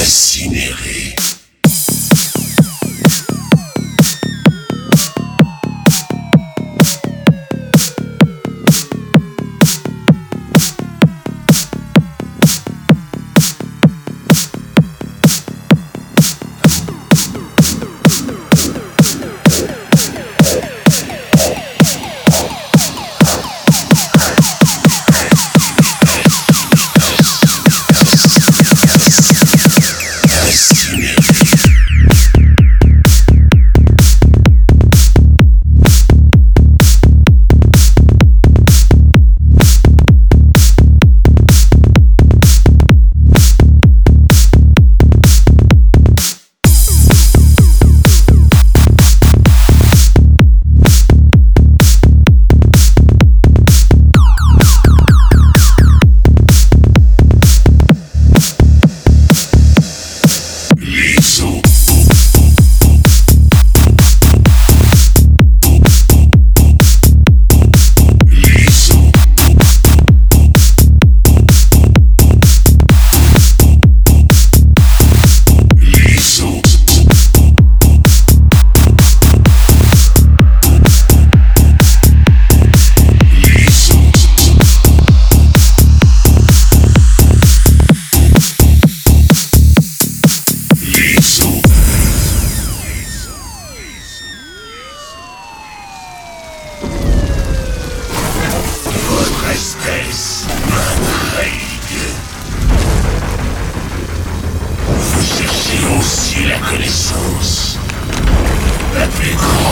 incinéré. La connaissance. La plus grande